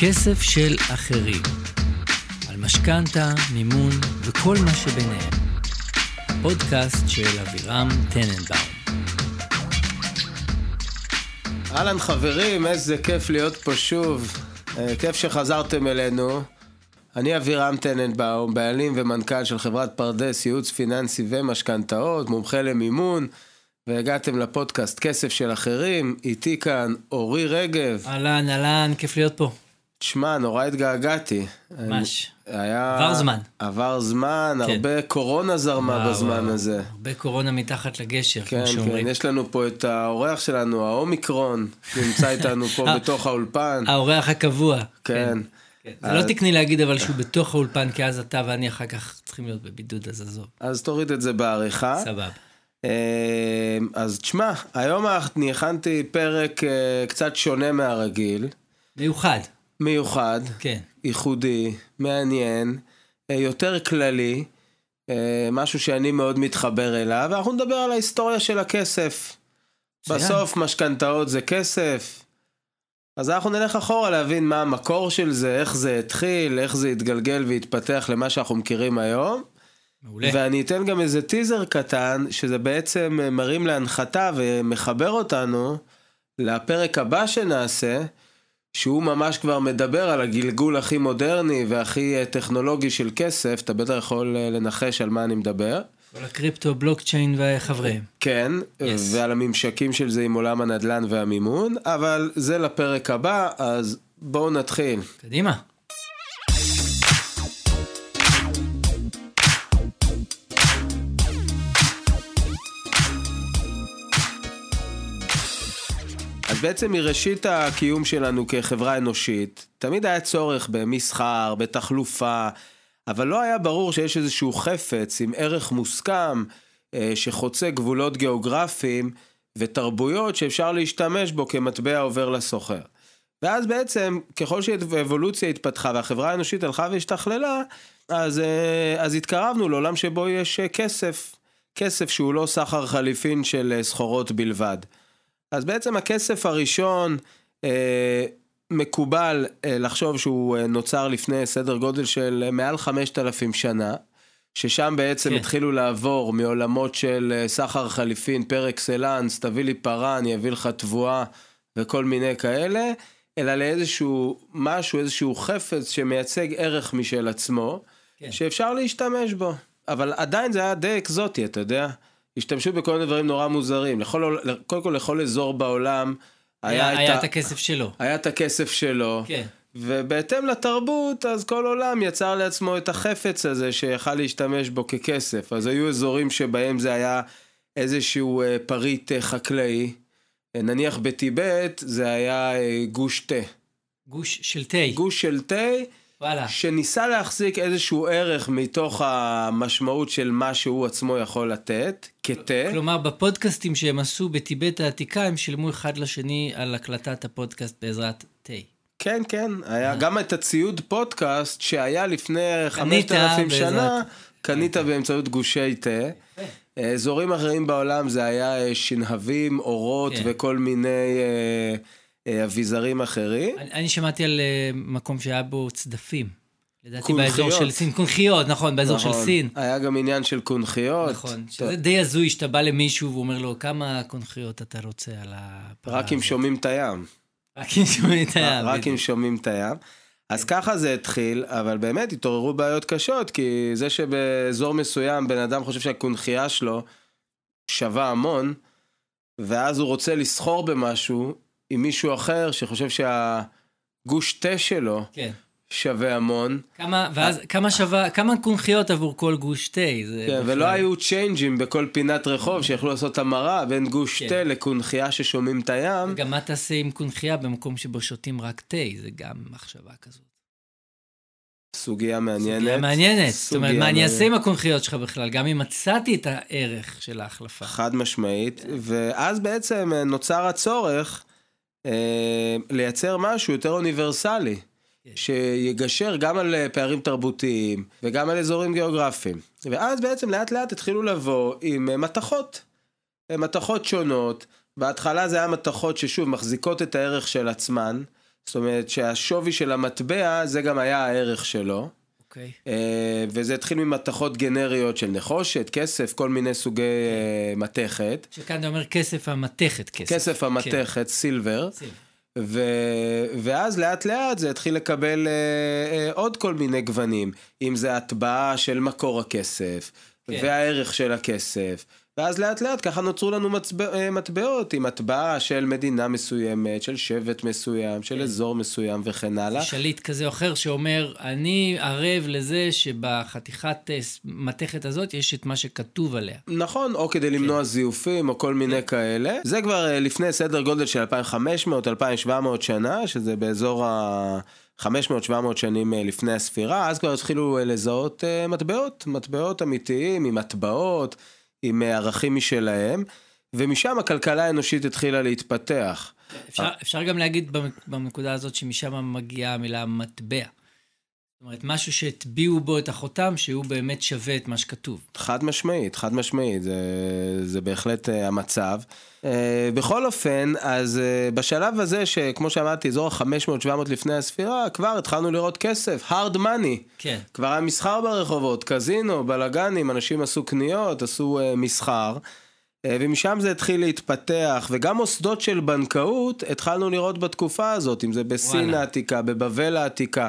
כסף של אחרים. על משכנתה, מימון וכל מה שביניהם. הפודקאסט של אבירם טננבאום. אהלן חברים, איזה כיף להיות פה שוב. אה, כיף שחזרתם אלינו. אני אבירם טננבאום, בעלים ומנכ"ל של חברת פרדס, ייעוץ פיננסי ומשכנתאות, מומחה למימון, והגעתם לפודקאסט כסף של אחרים. איתי כאן אורי רגב. אהלן, אהלן, כיף להיות פה. תשמע, נורא התגעגעתי. ממש. היה... עבר זמן. עבר זמן, כן. הרבה קורונה זרמה וואו, בזמן וואו. הזה. הרבה קורונה מתחת לגשר, כן, כמו שאומרים. כן, יש לנו פה את האורח שלנו, האומיקרון, נמצא איתנו פה. בתוך האולפן. האורח הקבוע. כן. כן. זה לא תקני להגיד אבל שהוא בתוך האולפן, כי אז אתה ואני אחר כך צריכים להיות בבידוד, אז עזוב. אז תוריד את זה בעריכה. סבבה. אה, אז תשמע, היום אני הכנתי פרק אה, קצת שונה מהרגיל, מיוחד, מיוחד, כן. ייחודי, מעניין, אה, יותר כללי, אה, משהו שאני מאוד מתחבר אליו, ואנחנו נדבר על ההיסטוריה של הכסף. מצוין. בסוף משכנתאות זה כסף. אז אנחנו נלך אחורה להבין מה המקור של זה, איך זה התחיל, איך זה התגלגל והתפתח למה שאנחנו מכירים היום. מעולה. ואני אתן גם איזה טיזר קטן, שזה בעצם מרים להנחתה ומחבר אותנו לפרק הבא שנעשה, שהוא ממש כבר מדבר על הגלגול הכי מודרני והכי אה, טכנולוגי של כסף, אתה בטח יכול אה, לנחש על מה אני מדבר. כל הקריפטו, בלוקצ'יין וחבריהם. כן, Yes. ועל הממשקים של זה עם עולם הנדל"ן והמימון, אבל זה לפרק הבא, אז בואו נתחיל. קדימה. אז בעצם מראשית הקיום שלנו כחברה אנושית, תמיד היה צורך במסחר, בתחלופה, אבל לא היה ברור שיש איזשהו חפץ עם ערך מוסכם אה, שחוצה גבולות גיאוגרפיים ותרבויות שאפשר להשתמש בו כמטבע עובר לסוחר. ואז בעצם, ככל שהאבולוציה התפתחה והחברה האנושית הלכה והשתכללה, אז, אה, אז התקרבנו לעולם שבו יש אה, כסף. כסף שהוא לא סחר חליפין של סחורות בלבד. אז בעצם הכסף הראשון אה, מקובל אה, לחשוב שהוא אה, נוצר לפני סדר גודל של אה, מעל 5,000 שנה, ששם בעצם כן. התחילו לעבור מעולמות של אה, סחר חליפין פר אקסלנס, תביא לי פרה, אני אביא לך תבואה וכל מיני כאלה, אלא לאיזשהו משהו, איזשהו חפץ שמייצג ערך משל עצמו. כן. שאפשר להשתמש בו. אבל עדיין זה היה די אקזוטי, אתה יודע? השתמשו בכל מיני דברים נורא מוזרים. לכל, קודם כל לכל אזור בעולם היה, היה את, היה ה- את הכסף שלו. היה את הכסף שלו. כן. ובהתאם לתרבות, אז כל עולם יצר לעצמו את החפץ הזה שיכל להשתמש בו ככסף. אז היו אזורים שבהם זה היה איזשהו אה, פריט אה, חקלאי. אה, נניח בטיבט זה היה גוש תה. גוש של תה. גוש של תה וואלה. שניסה להחזיק איזשהו ערך מתוך המשמעות של מה שהוא עצמו יכול לתת, כתה. כלומר, בפודקאסטים שהם עשו בטיבט העתיקה, הם שילמו אחד לשני על הקלטת הפודקאסט בעזרת תה. כן, כן, היה גם את הציוד פודקאסט שהיה לפני קנית 5,000 בעזרת- שנה, קנית באמצעות גושי תה. אזורים אחרים בעולם זה היה אה, שנהבים, אורות כן. וכל מיני אה, אה, אביזרים אחרים. אני, אני שמעתי על אה, מקום שהיה בו צדפים. לדעתי. באזור של סין. קונכיות, נכון, באזור של נכון. סין. היה גם עניין של קונכיות. נכון. שזה די הזוי שאתה בא למישהו ואומר לו, כמה קונכיות אתה רוצה על הפרה רק אם הזאת?" שומעים את הים. רק אם שומעים את הים. רק אם. שומעים את הים. אז ככה זה התחיל, אבל באמת התעוררו בעיות קשות, כי זה שבאזור מסוים בן אדם חושב שהקונכייה שלו שווה המון, ואז הוא רוצה לסחור במשהו עם מישהו אחר שחושב שהגוש תה שלו כן. שווה המון, כמה, ואז, כמה שווה, כמה קונכיות עבור כל גוש תה? כן, בכלל- ולא היו צ'יינג'ים בכל פינת רחוב שיכלו לעשות המרה בין גוש כן. תה לקונכייה ששומעים את הים. וגם מה תעשה עם קונכייה במקום שבו שותים רק תה? זה גם מחשבה כזאת. סוגיה מעניינת. סוגיה מעניינת. זאת אומרת, סוגיה מה אני אעשה. עם הקונכיות שלך בכלל? גם אם מצאתי את הערך של ההחלפה. חד משמעית, ואז בעצם אה, נוצר הצורך לייצר משהו יותר אוניברסלי, כן. שיגשר גם על אה, פערים תרבותיים וגם על אזורים גיאוגרפיים. ואז בעצם לאט לאט התחילו לבוא עם אה, מתכות, אה, מתכות שונות, בהתחלה זה היה מתכות ששוב מחזיקות את הערך של עצמן, זאת אומרת שהשווי של המטבע זה גם היה הערך שלו. אוקיי. אה, וזה התחיל ממתכות גנריות של נחושת, כסף, כל מיני סוגי אה, מתכת. שכאן אתה אומר כסף המתכת כסף. כסף כן. המתכת, סילבר. סילבר. ו... ואז לאט לאט זה התחיל לקבל אה, אה, עוד כל מיני גוונים, אם זה הטבעה של מקור הכסף, כן. והערך של הכסף. ואז לאט לאט ככה נוצרו לנו מצבע, אה, מטבעות עם הטבעה של מדינה מסוימת, של שבט מסוים, של כן. אזור מסוים וכן הלאה. שליט כזה או אחר שאומר, אני ערב לזה שבחתיכת אה, מתכת הזאת יש את מה שכתוב עליה. נכון, או כדי למנוע זיופים או כל מיני כאלה. זה כבר אה, לפני סדר גודל של 2,500-2,700 שנה, שזה באזור ה... 500-700 שנים אה, לפני הספירה, אז כבר התחילו אה, לזהות אה, מטבעות, מטבעות אמיתיים עם הטבעות, עם ערכים משלהם, ומשם הכלכלה האנושית התחילה להתפתח. אפשר, אפשר גם להגיד בנקודה הזאת שמשם מגיעה המילה מטבע. זאת אומרת, משהו שהטביעו בו את החותם, שהוא באמת שווה את מה שכתוב. חד משמעית, חד משמעית, זה, זה בהחלט אה, המצב. אה, בכל אופן, אז אה, בשלב הזה, שכמו שאמרתי, אזור ה-500-700 לפני הספירה, כבר התחלנו לראות כסף, hard money. כן. כבר היה מסחר ברחובות, קזינו, בלאגנים, אנשים עשו קניות, עשו uh, מסחר, uh, ומשם זה התחיל להתפתח, וגם מוסדות של בנקאות התחלנו לראות בתקופה הזאת, אם זה בסין וואלה. העתיקה, בבבל העתיקה,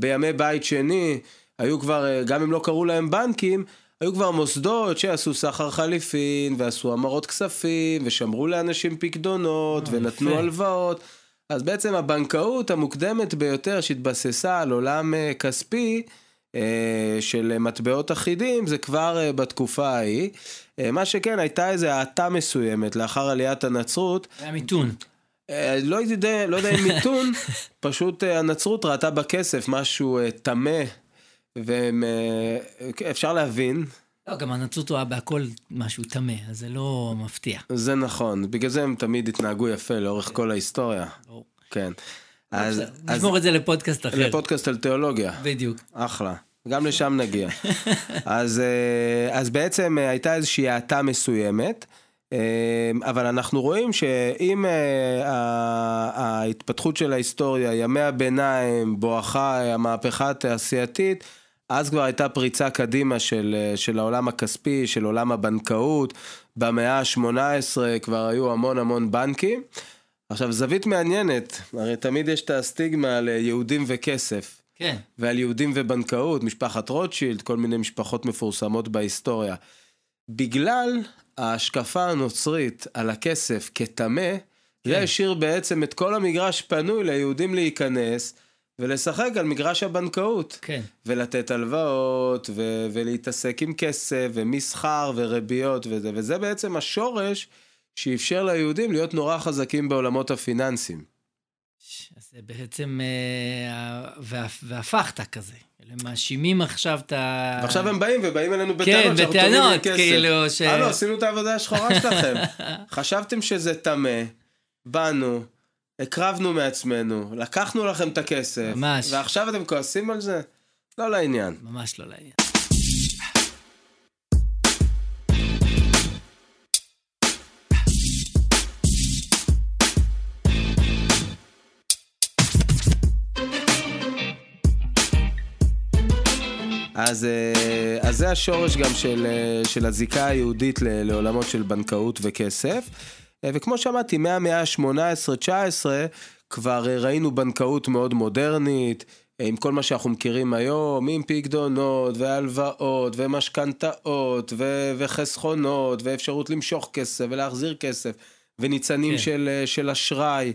בימי בית שני, היו כבר, uh, גם אם לא קראו להם בנקים, היו כבר מוסדות שעשו סחר חליפין, ועשו המרות כספים, ושמרו לאנשים פקדונות, אה, ונתנו יפה. הלוואות. אז בעצם הבנקאות המוקדמת ביותר שהתבססה על עולם אה, כספי אה, של מטבעות אחידים זה כבר אה, בתקופה ההיא. אה, מה שכן, הייתה איזו האטה מסוימת לאחר עליית הנצרות. היה מיתון. אה, לא יודע, לא יודע אם מיתון, פשוט אה, הנצרות ראתה בכסף משהו אה, טמא, ואפשר להבין, לא, גם הנצרות רואה בהכל משהו טמא, אז זה לא מפתיע. זה נכון, בגלל זה הם תמיד התנהגו יפה לאורך כל ההיסטוריה. ברור. כן. אז, בסדר, אז נשמור את זה לפודקאסט אחר. לפודקאסט על תיאולוגיה. בדיוק. אחלה. גם לשם נגיע. אז, אז בעצם הייתה איזושהי האטה מסוימת, אבל אנחנו רואים שעם אה, ההתפתחות של ההיסטוריה, ימי הביניים, בואכה המהפכה התעשייתית, אז כבר הייתה פריצה קדימה של, אה, של העולם הכספי, של עולם הבנקאות. במאה ה-18 כבר היו המון המון בנקים. עכשיו, זווית מעניינת, הרי תמיד יש את הסטיגמה על אה, יהודים וכסף. כן. ועל יהודים ובנקאות, משפחת רוטשילד, כל מיני משפחות מפורסמות בהיסטוריה. בגלל ההשקפה הנוצרית על הכסף כטמא, זה כן. השאיר בעצם את כל המגרש פנוי ליהודים להיכנס ולשחק על מגרש הבנקאות. כן. ולתת הלוואות, ו- ולהתעסק עם כסף, ומסחר, וריביות וזה, וזה בעצם השורש שאפשר ליהודים להיות נורא חזקים בעולמות הפיננסיים. זה בעצם, אה, והפ- והפכת כזה. הם מאשימים עכשיו את ה... ועכשיו הם באים ובאים אלינו בטענות כן, שאנחנו תורמים בטענות, כסף. כאילו, ש- הלו, עשינו את העבודה השחורה שלכם. חשבתם שזה טמא, באנו, הקרבנו מעצמנו, לקחנו לכם את הכסף. ממש. ועכשיו אתם כועסים על זה? לא לעניין. ממש לא לעניין. אז, אה, אז זה השורש גם של, אה, של הזיקה היהודית לעולמות של בנקאות וכסף. אה, וכמו שאמרתי, מהמאה ה-18-19 כבר ראינו בנקאות מאוד מודרנית, עם כל מה שאנחנו מכירים היום, עם פקדונות והלוואות ומשכנתאות ו- וחסכונות ואפשרות למשוך כסף ולהחזיר כסף וניצנים כן. של, של אשראי.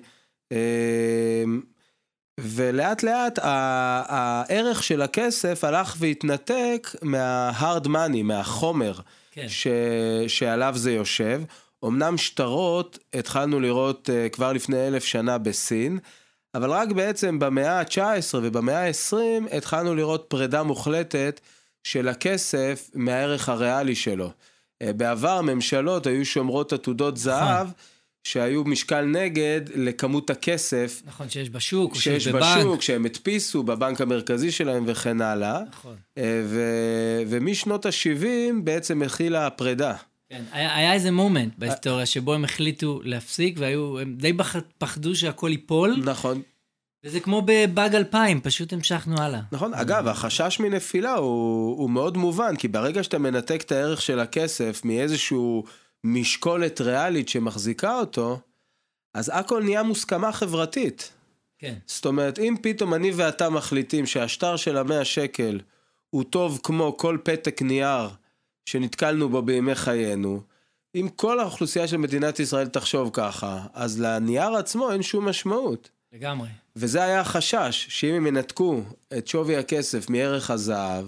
אה, ולאט לאט הערך של הכסף הלך והתנתק מה-hard money, מהחומר כן. ש... שעליו זה יושב. אמנם שטרות התחלנו לראות uh, כבר לפני אלף שנה בסין, אבל רק בעצם במאה ה-19 ובמאה ה-20 התחלנו לראות פרידה מוחלטת של הכסף מהערך הריאלי שלו. Uh, בעבר ממשלות היו שומרות עתודות זהב שהיו משקל נגד לכמות הכסף נכון, שיש בשוק, שיש שיש בבנק. בשוק, שהם הדפיסו בבנק המרכזי שלהם וכן הלאה. נכון. אה, ו- ומשנות ה-70 בעצם התחילה הפרידה. כן, היה, היה איזה מומנט בהיסטוריה שבו הם החליטו להפסיק, והיו, הם די פח- פחדו שהכל ייפול, נכון. וזה כמו בבאג 2000, פשוט המשכנו הלאה. נכון, אגב, החשש מנפילה הוא, הוא מאוד מובן, כי ברגע שאתה מנתק את הערך של הכסף מאיזשהו משקולת ריאלית שמחזיקה אותו, אז הכל נהיה מוסכמה חברתית. כן. זאת אומרת, אם פתאום אני ואתה מחליטים שהשטר של המאה שקל הוא טוב כמו כל פתק נייר שנתקלנו בו בימי חיינו, אם כל האוכלוסייה של מדינת ישראל תחשוב ככה, אז לנייר עצמו אין שום משמעות. לגמרי. וזה היה החשש, שאם הם ינתקו את שווי הכסף מערך הזהב,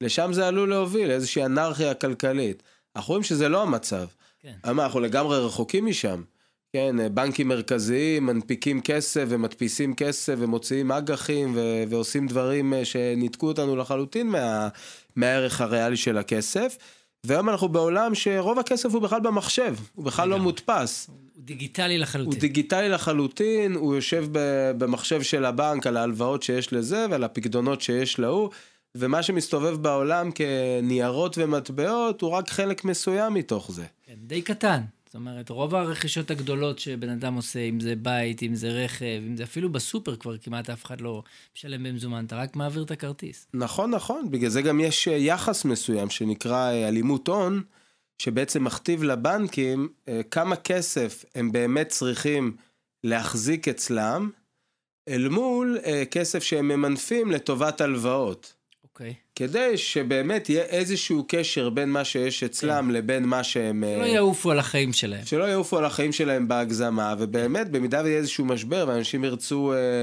לשם זה עלול להוביל לאיזושהי אנרכיה כלכלית. אנחנו רואים שזה לא המצב. כן. אנחנו לגמרי רחוקים משם. כן, בנקים מרכזיים מנפיקים כסף ומדפיסים כסף ומוציאים אג"חים ו- ועושים דברים אה, שניתקו אותנו לחלוטין מה- מהערך הריאלי של הכסף. והיום אנחנו בעולם שרוב הכסף הוא בכלל במחשב, הוא בכלל לא. מודפס. הוא דיגיטלי לחלוטין. הוא דיגיטלי לחלוטין, הוא יושב במחשב של הבנק על ההלוואות שיש לזה ועל הפקדונות שיש להוא, ומה שמסתובב בעולם כניירות ומטבעות הוא רק חלק מסוים מתוך זה. כן, די קטן. זאת אומרת, רוב הרכישות הגדולות שבן אדם עושה, אם זה בית, אם זה רכב, אם זה אפילו בסופר כבר כמעט אף אחד לא משלם במזומן, אתה רק מעביר את הכרטיס. נכון, נכון, בגלל זה גם יש אה, יחס מסוים שנקרא אה, אלימות הון, שבעצם מכתיב לבנקים אה, כמה כסף הם באמת צריכים להחזיק אצלם, אל מול כסף שהם ממנפים לטובת הלוואות. אוקיי. כדי שבאמת יהיה איזשהו קשר בין מה שיש אצלם לבין מה שהם... אה, לא יעופו על החיים שלהם. שלא יעופו על החיים שלהם בהגזמה, ובאמת, במידה ויהיה איזשהו משבר ואנשים ירצו אה,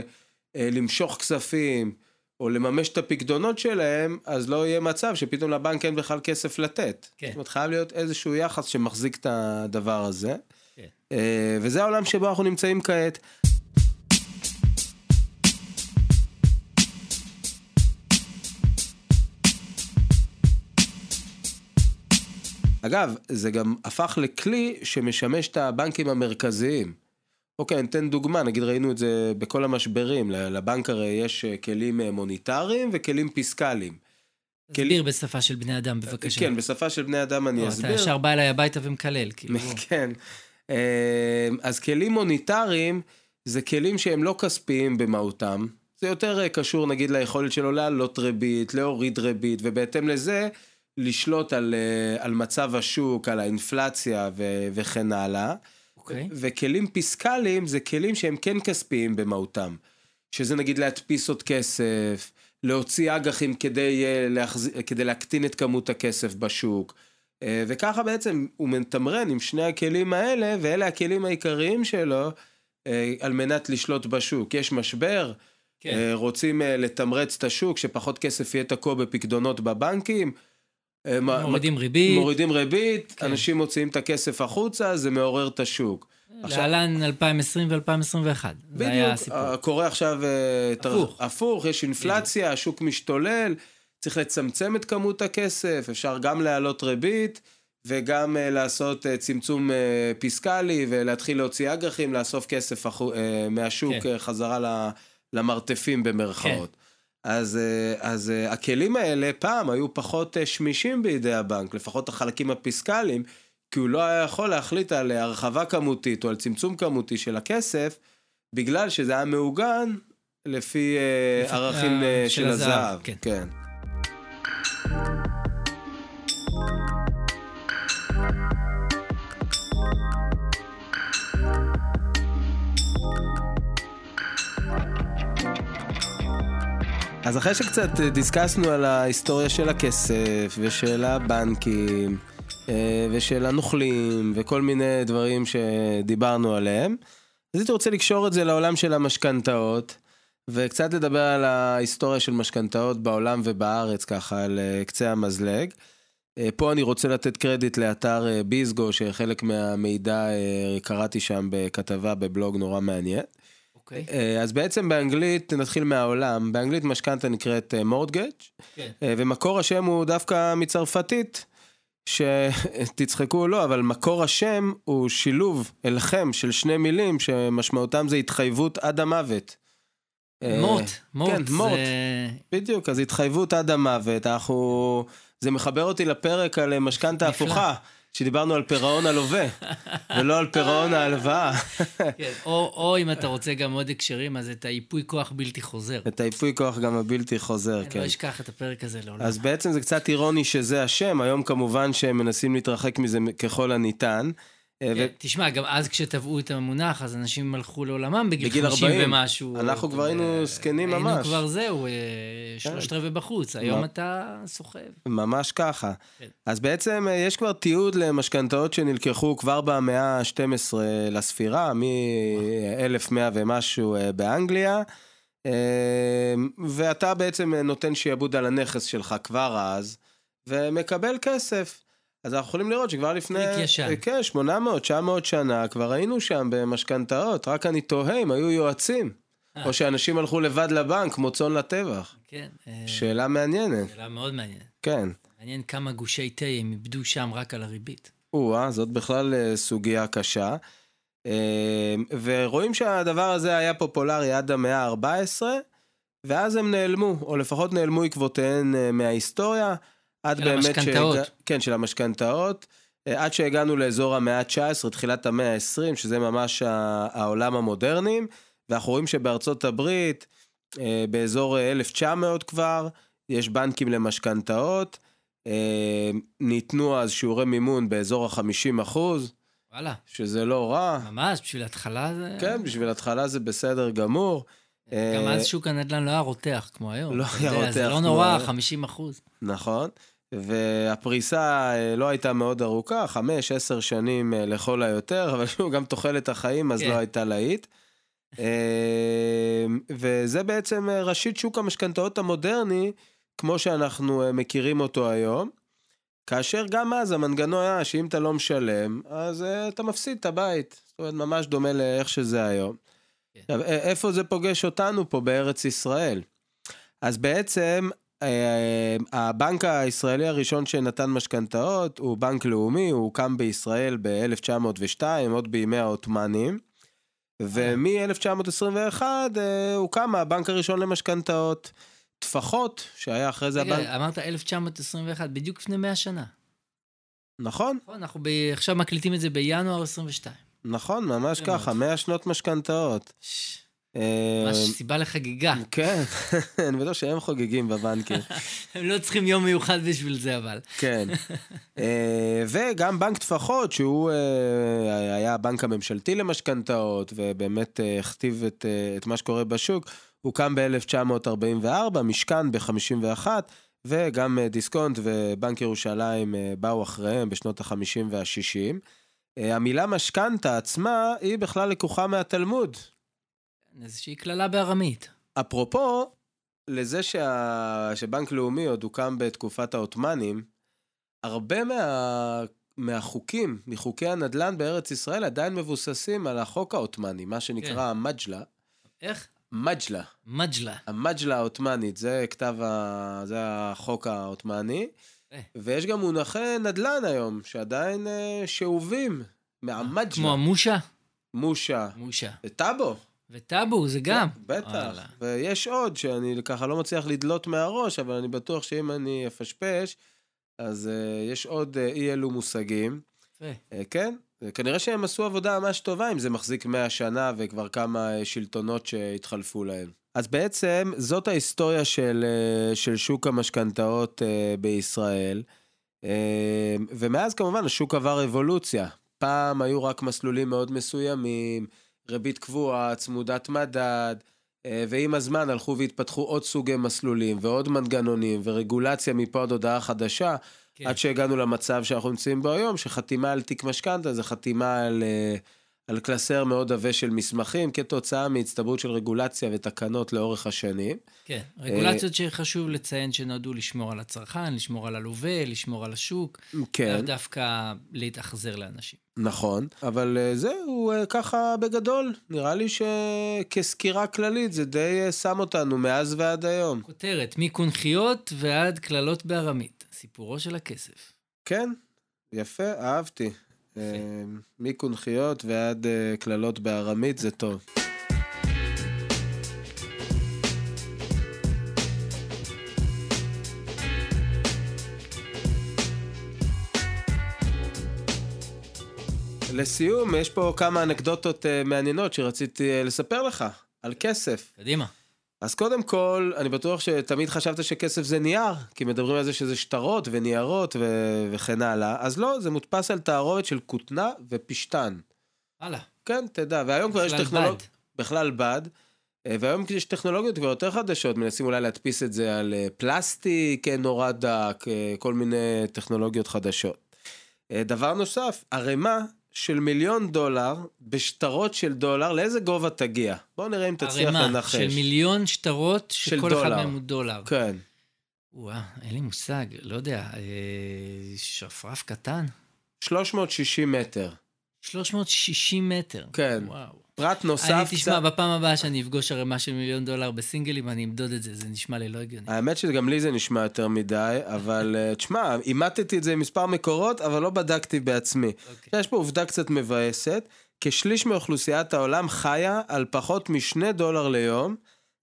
אה, למשוך כספים, או לממש את הפקדונות שלהם, אז לא יהיה מצב שפתאום לבנק אין בכלל כסף לתת. כן. זאת אומרת, חייב להיות איזשהו יחס שמחזיק את הדבר הזה. כן. אה, וזה העולם שבו אנחנו נמצאים כעת. אגב, זה גם הפך לכלי שמשמש את הבנקים המרכזיים. אוקיי, אני אתן דוגמה, נגיד ראינו את זה בכל המשברים, לבנק הרי יש אה, כלים אה, מוניטריים וכלים פיסקליים. תסביר בשפה של בני אדם, בבקשה. כן, בשפה של בני אדם אני לא, אסביר. אתה ישר בא אליי הביתה ומקלל, כאילו. כן. אה, אז כלים מוניטריים זה כלים שהם לא כספיים במהותם. זה יותר אה, קשור נגיד ליכולת שלו להעלות ריבית, להוריד ריבית, ובהתאם לזה לשלוט על, אה, על מצב השוק, על האינפלציה ו- וכן הלאה. אוקיי. וכלים פיסקליים זה כלים שהם כן כספיים במהותם. שזה נגיד להדפיס עוד כסף, להוציא אג"חים כדי, אה, להחז... כדי להקטין את כמות הכסף בשוק. אה, וככה בעצם הוא מתמרן עם שני הכלים האלה, ואלה הכלים העיקריים שלו על מנת לשלוט בשוק. יש משבר, כן. רוצים לתמרץ את השוק, שפחות כסף יהיה תקוע בפקדונות בבנקים. אה, מורידים ריבית. מורידים ריבית, כן. אנשים מוציאים את הכסף החוצה, זה מעורר את השוק. עכשיו- להלן 2020 ו-2021. זה היה בדיוק, הסיפור. אה, קורה עכשיו אה, הפוך. הפוך, יש אינפלציה, השוק משתולל, צריך לצמצם את כמות הכסף, אפשר גם להעלות ריבית וגם אה, לעשות אה, צמצום אה, פיסקלי ולהתחיל להוציא אג"חים, לאסוף כסף אה, מהשוק כן. אה, חזרה ל- למרתפים במרכאות. אז, אה, אז אה, הכלים האלה פעם היו פחות אה, שמישים בידי הבנק, לפחות החלקים הפיסקליים, כי הוא לא היה יכול להחליט על הרחבה כמותית או על צמצום כמותי של הכסף, בגלל שזה היה מעוגן לפי ערכים של של הזהב, הזהב. כן. כן. אז אחרי שקצת אה, דיסקסנו על ההיסטוריה של הכסף ושל הבנקים אה, ושל הנוכלים וכל מיני דברים שדיברנו עליהם, אז הייתי רוצה לקשור את זה לעולם של המשכנתאות וקצת לדבר על ההיסטוריה של משכנתאות בעולם ובארץ ככה על אה, קצה המזלג. פה אני רוצה לתת קרדיט לאתר ביזגו שחלק מהמידע קראתי שם בכתבה בבלוג נורא מעניין. אוקיי. אה, אז בעצם באנגלית, נתחיל מהעולם, באנגלית משכנתה נקראת מורדג' כן. ומקור השם הוא דווקא מצרפתית, שתצחקו או לא, אבל מקור השם הוא שילוב אלחם של שני מילים שמשמעותם זה התחייבות עד המוות. אה, מוט, מוט. כן, מוט. זה- בדיוק, אז התחייבות עד המוות, אנחנו... זה מחבר אותי לפרק על משכנתה. הפוכה. שדיברנו על פירעון הלווה, ולא על פירעון ההלוואה. כן, או, או אם אתה רוצה גם עוד הקשרים, אז את היפוי כוח בלתי חוזר. את היפוי כוח גם הבלתי חוזר, אני כן. לא אשכח את הפרק הזה לעולם. אז בעצם זה קצת אירוני שזה השם, היום כמובן שהם מנסים להתרחק מזה ככל הניתן. אה, ו- כן, תשמע, גם אז כשטבעו את המונח, אז אנשים הלכו לעולמם בגיל בגיל 50 40. ומשהו. אנחנו כבר היינו אה, זקנים היינו ממש. כבר זהו, אה, שלושת רבעי בחוץ, היום אתה סוחב. ממש ככה. כן. אז בעצם אה, יש כבר תיעוד למשכנתאות שנלקחו כבר במאה ה-12 לספירה, מ-1100 ומשהו אה, באנגליה, אה, ואתה בעצם נותן שיעבוד על הנכס שלך כבר אז, ומקבל כסף. אז אנחנו יכולים לראות שכבר לפני... אה, כן, 800, 900 שנה, כבר היינו שם במשכנתאות, רק אני תוהה אם היו יועצים. אה. או שאנשים הלכו לבד לבנק, כמו צאן לטבח. כן, אה, שאלה מעניינת, שאלה מאוד מעניינת. כן. מעניין כמה גושי תה הם איבדו שם רק על הריבית. או-אה, זאת בכלל אה, סוגיה קשה. אה, ורואים שהדבר הזה היה פופולרי עד המאה ה-14, ואז הם נעלמו, או לפחות נעלמו עקבותיהן אה, מההיסטוריה. עד של באמת המשכנתאות. שהגע- כן, של המשכנתאות. אה, עד שהגענו לאזור המאה ה-19, תחילת המאה ה-20, שזה ממש העולם המודרני, ואנחנו רואים שבארצות הברית, אה, באזור אה, 1900 כבר, יש בנקים למשכנתאות. אה, ניתנו אז שיעורי מימון באזור ה-50 אחוז, וואלה, שזה לא רע. ממש, בשביל התחלה זה... כן, בשביל התחלה זה בסדר גמור. גם אה, אז שוק הנדל"ן לא היה רותח כמו היום. לא היה זה רותח לא כמו נורא, היום. 50 אחוז. נכון. והפריסה אה, לא הייתה מאוד ארוכה, חמש, עשר שנים אה, לכל היותר, אבל שוב, גם תוחלת החיים אז כן. לא הייתה להיט. אה, וזה בעצם ראשית שוק המשכנתאות המודרני, כמו שאנחנו מכירים אותו היום. כאשר גם אז המנגנון היה שאם אתה לא משלם, אז אתה מפסיד את הבית. זאת אומרת, ממש דומה לאיך שזה היום. כן. עכשיו, איפה זה פוגש אותנו פה בארץ ישראל? אז בעצם הבנק הישראלי הראשון שנתן משכנתאות הוא בנק לאומי, הוא הוקם בישראל ב-1902, עוד בימי העות'מאנים. ומ-1921 אה, הוקם הבנק הראשון למשכנתאות. טפחות, שהיה אחרי זה הבנק... רגע, אמרת 1921, בדיוק לפני 100 שנה. נכון, נכון, אנחנו ב- עכשיו מקליטים את זה בינואר 22. נכון, ממש יפה ככה, מאוד. 100 שנות משכנתאות. ש- אה, ממש סיבה לחגיגה. כן, אני בטוח שהם חוגגים בבנקים. הם לא צריכים יום מיוחד בשביל זה, אבל. כן. אה, וגם בנק טפחות, שהוא אה, היה הבנק הממשלתי למשכנתאות, ובאמת אה, הכתיב את, אה, את מה שקורה בשוק, הוקם ב-1944, משכן ב-51, וגם אה, דיסקונט ובנק ירושלים אה, באו אחריהם בשנות ה-50 וה-60. אה, המילה משכנתה עצמה היא בכלל לקוחה מהתלמוד. איזושהי קללה בארמית. אפרופו, לזה שה... שבנק לאומי עוד הוקם בתקופת העות'מאנים, הרבה מה... מהחוקים, מחוקי הנדל"ן בארץ ישראל, עדיין מבוססים על החוק העות'מאני, מה שנקרא כן. המג'לה. איך? מג'לה. מג'לה. המג'לה העות'מאנית, זה כתב ה... זה החוק העות'מאני. אה. ויש גם מונחי נדל"ן היום, שעדיין אה, שאובים מהמג'לה. כמו המושה? מושה. מושה. וטאבו. וטאבו, זה גם. כן, בטח. וואלה. ויש עוד שאני ככה לא מצליח לדלות מהראש, אבל אני בטוח שאם אני אפשפש, אז uh, יש עוד uh, אי אלו מושגים. יפה. Uh, כן, כנראה שהם עשו עבודה ממש טובה אם זה מחזיק 100 שנה וכבר כמה uh, שלטונות שהתחלפו להם. אז בעצם זאת ההיסטוריה של, uh, של שוק המשכנתאות uh, בישראל. Uh, ומאז כמובן השוק עבר אבולוציה. פעם היו רק מסלולים מאוד מסוימים, ריבית קבועה, צמודת מדד, אה, ועם הזמן הלכו והתפתחו עוד סוגי מסלולים ועוד מנגנונים ורגולציה מפה עד הודעה חדשה, כן. עד שהגענו למצב שאנחנו נמצאים בו היום, שחתימה על תיק משכנתה זה חתימה על, אה, על קלסר מאוד עבה של מסמכים, כתוצאה מהצטברות של רגולציה ותקנות לאורך השנים. כן, אה, רגולציות שחשוב לציין שנועדו לשמור על הצרכן, לשמור על הלווה, לשמור על השוק, כן. לאו דווקא להתאכזר לאנשים. נכון, אבל אה, זהו, אה, ככה בגדול, נראה לי שכסקירה כללית זה די שם אותנו מאז ועד היום. כותרת, מקונכיות ועד קללות בארמית. סיפורו של הכסף. כן, יפה, אהבתי. אה, מקונכיות ועד אה, קללות בארמית זה טוב. לסיום, יש פה כמה אנקדוטות אה, מעניינות שרציתי לספר לך על כסף. קדימה. אז קודם כל, אני בטוח שתמיד חשבת שכסף זה נייר, כי מדברים על זה שזה שטרות וניירות ו- וכן הלאה, אז לא, זה מודפס על תערובת של כותנה ופשתן. הלאה. כן, תדע, והיום כבר יש טכנולוגיה... בד. בכלל בד. אה, והיום יש טכנולוגיות כבר יותר חדשות, מנסים אולי להדפיס את זה על אה, פלסטיק אה, נורא דק, כל מיני טכנולוגיות חדשות. דבר נוסף, ערימה של מיליון דולר בשטרות של דולר, לאיזה גובה תגיע? בואו נראה אם תצליח ערימה לנחש. של מיליון שטרות, של שכל אחד דולר. מהם הוא דולר. כן. וואו, אין לי מושג, לא יודע, אה, שרפרף קטן? 360 מטר. 360 מטר. כן. וואו. פרט נוסף אני תשמע, קצת... בפעם הבאה שאני אפגוש ערימה של מיליון דולר בסינגלים, אני אמדוד את זה, זה נשמע לי לא הגיוני. האמת שגם לי זה נשמע יותר מדי, אבל אה, תשמע, אימתתי את זה עם מספר מקורות, אבל לא בדקתי בעצמי. אוקיי. יש פה עובדה קצת מבאסת, כשליש מאוכלוסיית העולם חיה על פחות משני דולר ליום,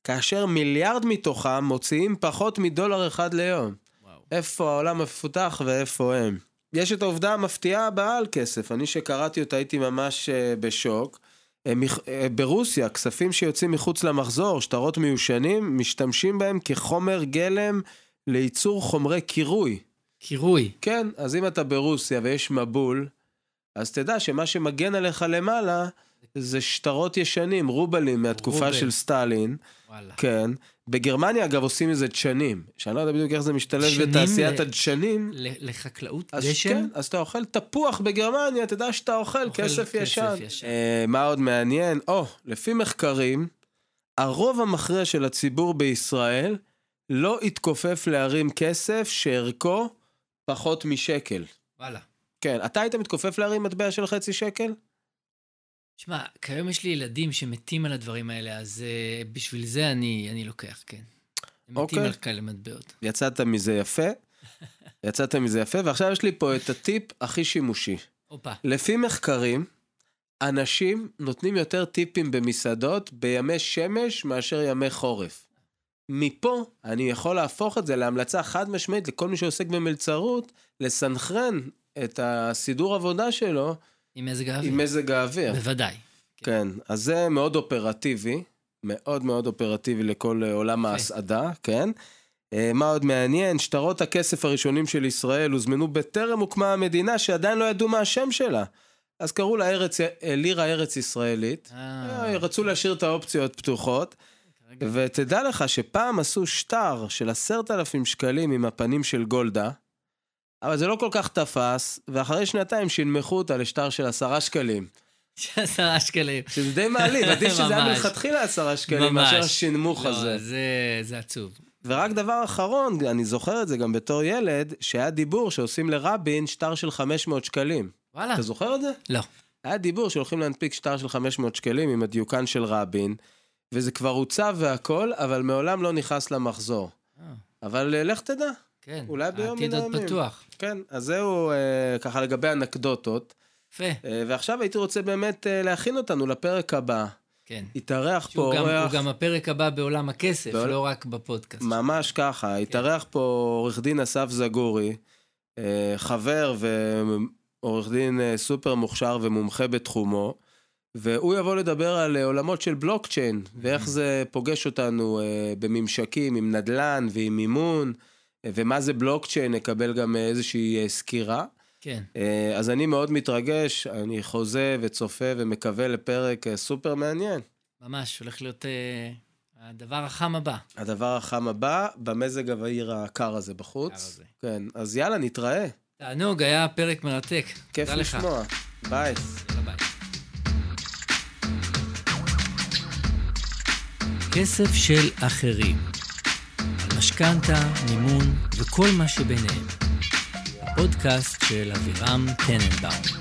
כאשר מיליארד מתוכם מוציאים פחות מדולר אחד ליום. וואו. איפה העולם המפותח ואיפה הם. יש את העובדה המפתיעה הבאה על כסף, אני שקראתי אותה הייתי ממש אה, בשוק. אה, אה, ברוסיה, כספים שיוצאים מחוץ למחזור, שטרות מיושנים, משתמשים בהם כחומר גלם לייצור חומרי קירוי. קירוי. כן, אז אם אתה ברוסיה ויש מבול, אז תדע שמה שמגן עליך למעלה זה שטרות ישנים, רובלים מהתקופה רובל. של סטלין, וואלה. כן. בגרמניה אגב עושים מזה דשנים, שאני לא יודע בדיוק איך זה משתלב בתעשיית ל- הדשנים. ל- לחקלאות אז דשן? כן, אז אתה אוכל תפוח בגרמניה, תדע שאתה אוכל, אוכל כסף כסף ישן. ישן. אה, מה עוד מעניין? או, לפי מחקרים, הרוב המכריע של הציבור בישראל לא התכופף להרים כסף שערכו פחות משקל. וואלה. כן, אתה היית מתכופף להרים מטבע של חצי שקל? שמע, כיום יש לי ילדים שמתים על הדברים האלה, אז uh, בשביל זה אני, אני לוקח, כן. הם מתים אוקיי. על כאלה מטבעות. יצאת מזה יפה, יצאת מזה יפה, ועכשיו יש לי פה את הטיפ הכי שימושי. הופה. לפי מחקרים, אנשים נותנים יותר טיפים במסעדות בימי שמש מאשר ימי חורף. מפה אני יכול להפוך את זה להמלצה חד משמעית לכל מי שעוסק במלצרות, לסנכרן את הסידור עבודה שלו עם מזג האוויר. עם מזג האוויר. בוודאי. כן, אז זה מאוד אופרטיבי, מאוד מאוד אופרטיבי לכל אה, עולם. ההסעדה, כן. אה, מה עוד מעניין? שטרות הכסף הראשונים של ישראל הוזמנו בטרם הוקמה המדינה שעדיין לא ידעו מה השם שלה. אז קראו לה ארץ, אה, לירה ארץ ישראלית. אה, רצו להשאיר את האופציות פתוחות. ותדע לך שפעם עשו שטר של עשרת אלפים שקלים עם הפנים של גולדה, אבל זה לא כל כך תפס, ואחרי שנתיים שינמכו אותה לשטר של עשרה שקלים. עשרה שקלים. שזה די מעליב, עדיף שזה היה. מלכתחילה עשרה שקלים ממש. מאשר השנמוך לא, הזה. זה, זה עצוב. ורק דבר אחרון, אני זוכר את זה גם בתור ילד, שהיה דיבור שעושים לרבין שטר של 500 שקלים. וואלה. אתה זוכר את זה? לא. היה דיבור שהולכים להנפיק שטר של 500 שקלים עם הדיוקן של רבין, וזה כבר הוצב והכל, אבל מעולם לא נכנס למחזור. אה, אבל אה, לך תדע, כן. אולי ביום העתיד מן עוד הימים. פתוח. כן, אז זהו אה, ככה לגבי אנקדוטות. יפה. אה, ועכשיו הייתי רוצה באמת אה, להכין אותנו לפרק הבא. כן. יתארח פה שהוא גם, הוא אורח... גם הפרק הבא בעולם הכסף, בעול- לא רק בפודקאסט. ממש ככה, התארח פה עורך דין אסף זגורי, אה, חבר ועורך דין אה, סופר מוכשר ומומחה בתחומו, והוא יבוא לדבר על אה, עולמות של בלוקצ'יין, ואיך זה פוגש אותנו אה, בממשקים עם נדל"ן ועם מימון, ומה זה בלוקצ'יין, נקבל גם אה, איזושהי אה, סקירה. כן. אה, אז אני מאוד מתרגש, אני חוזה וצופה ומקווה לפרק סופר מעניין. ממש, הולך להיות אה, הדבר החם הבא. הדבר החם הבא, במזג האוויר הקר הזה בחוץ. הקר הזה. כן, אז יאללה, נתראה. תענוג, היה פרק מרתק. כיף. לשמוע. ביי. יאללה ביי. כסף של אחרים. משכנתה, מימון וכל מה שביניהם. הפודקאסט של אבירם טננבאום.